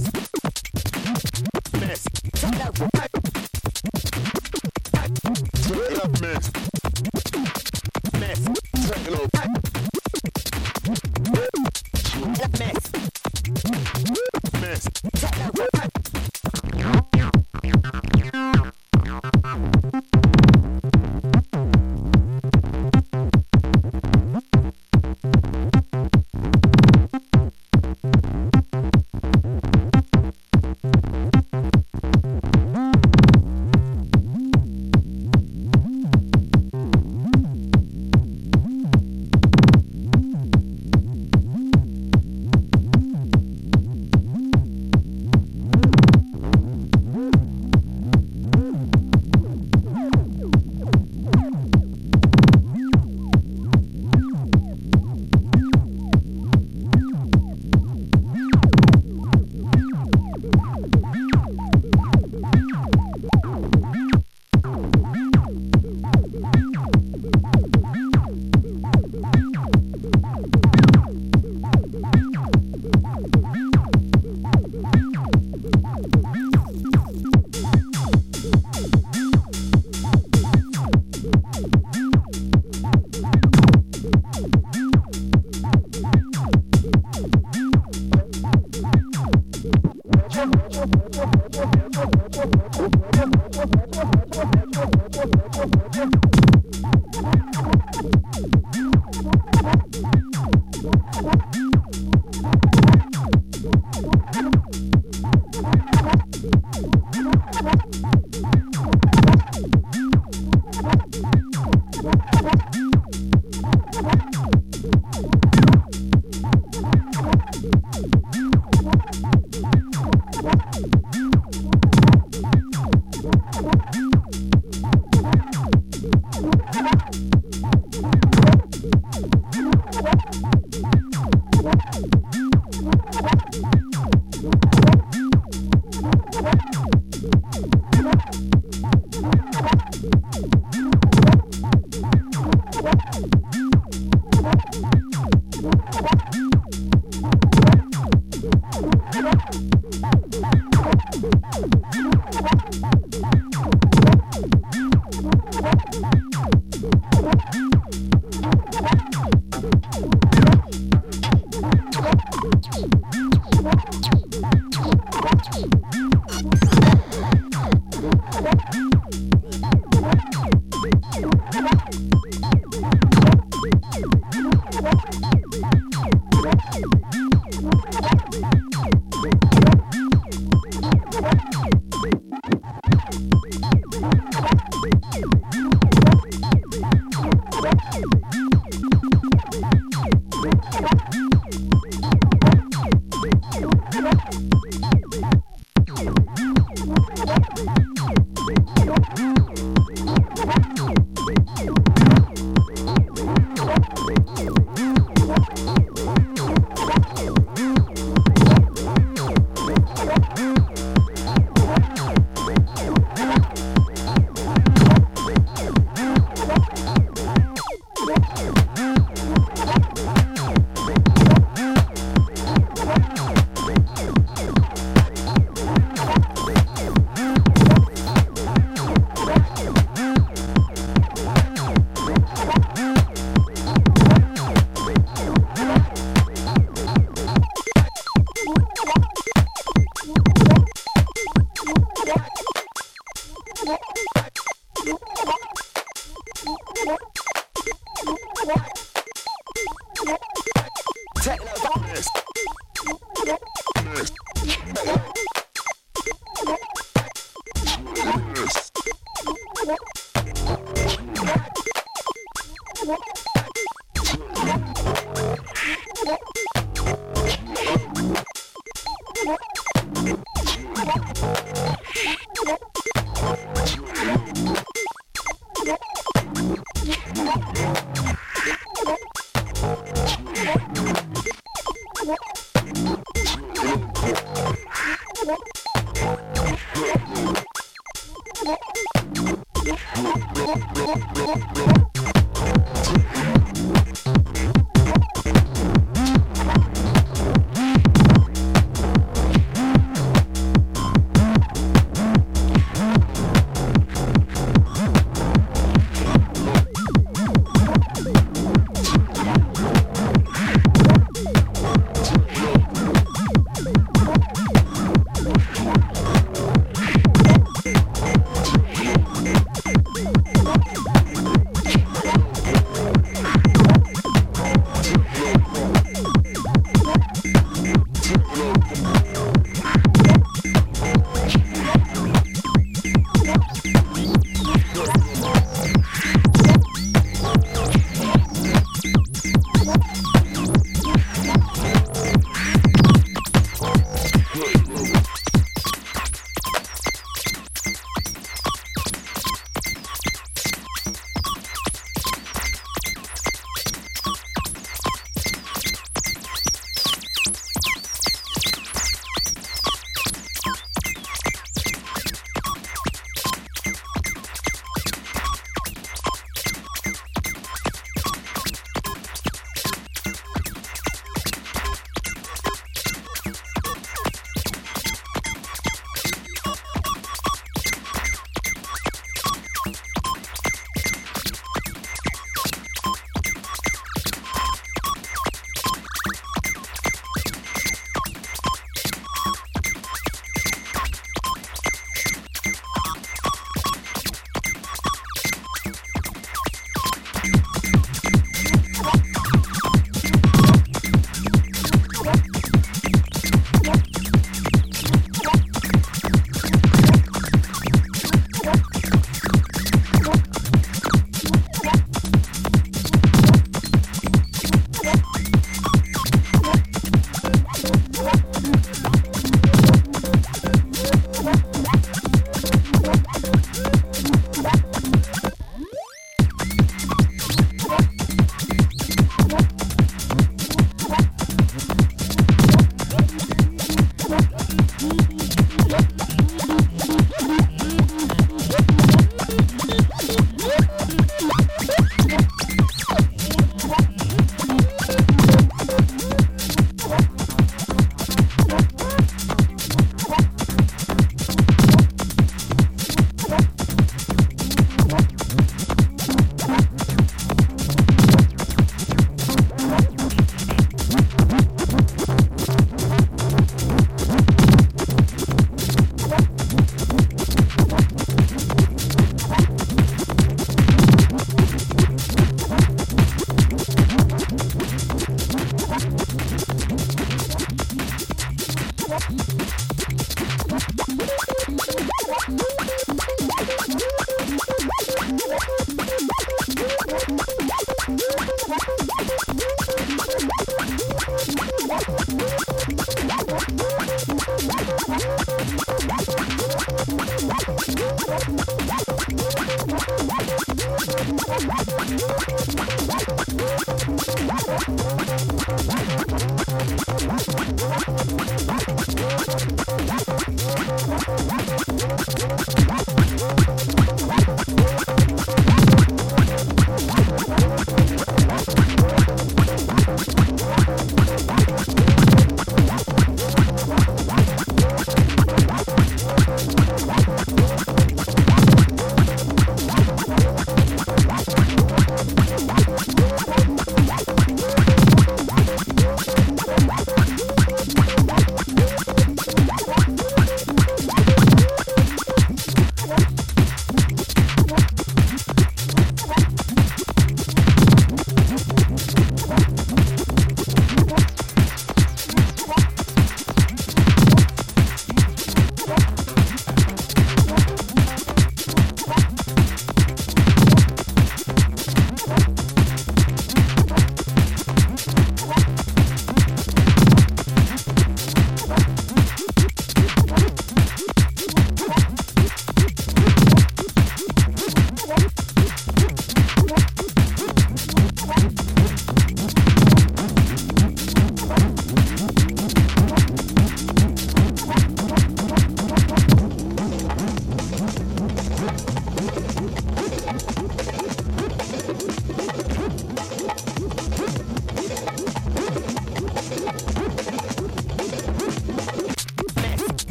this.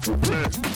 Techno. mess.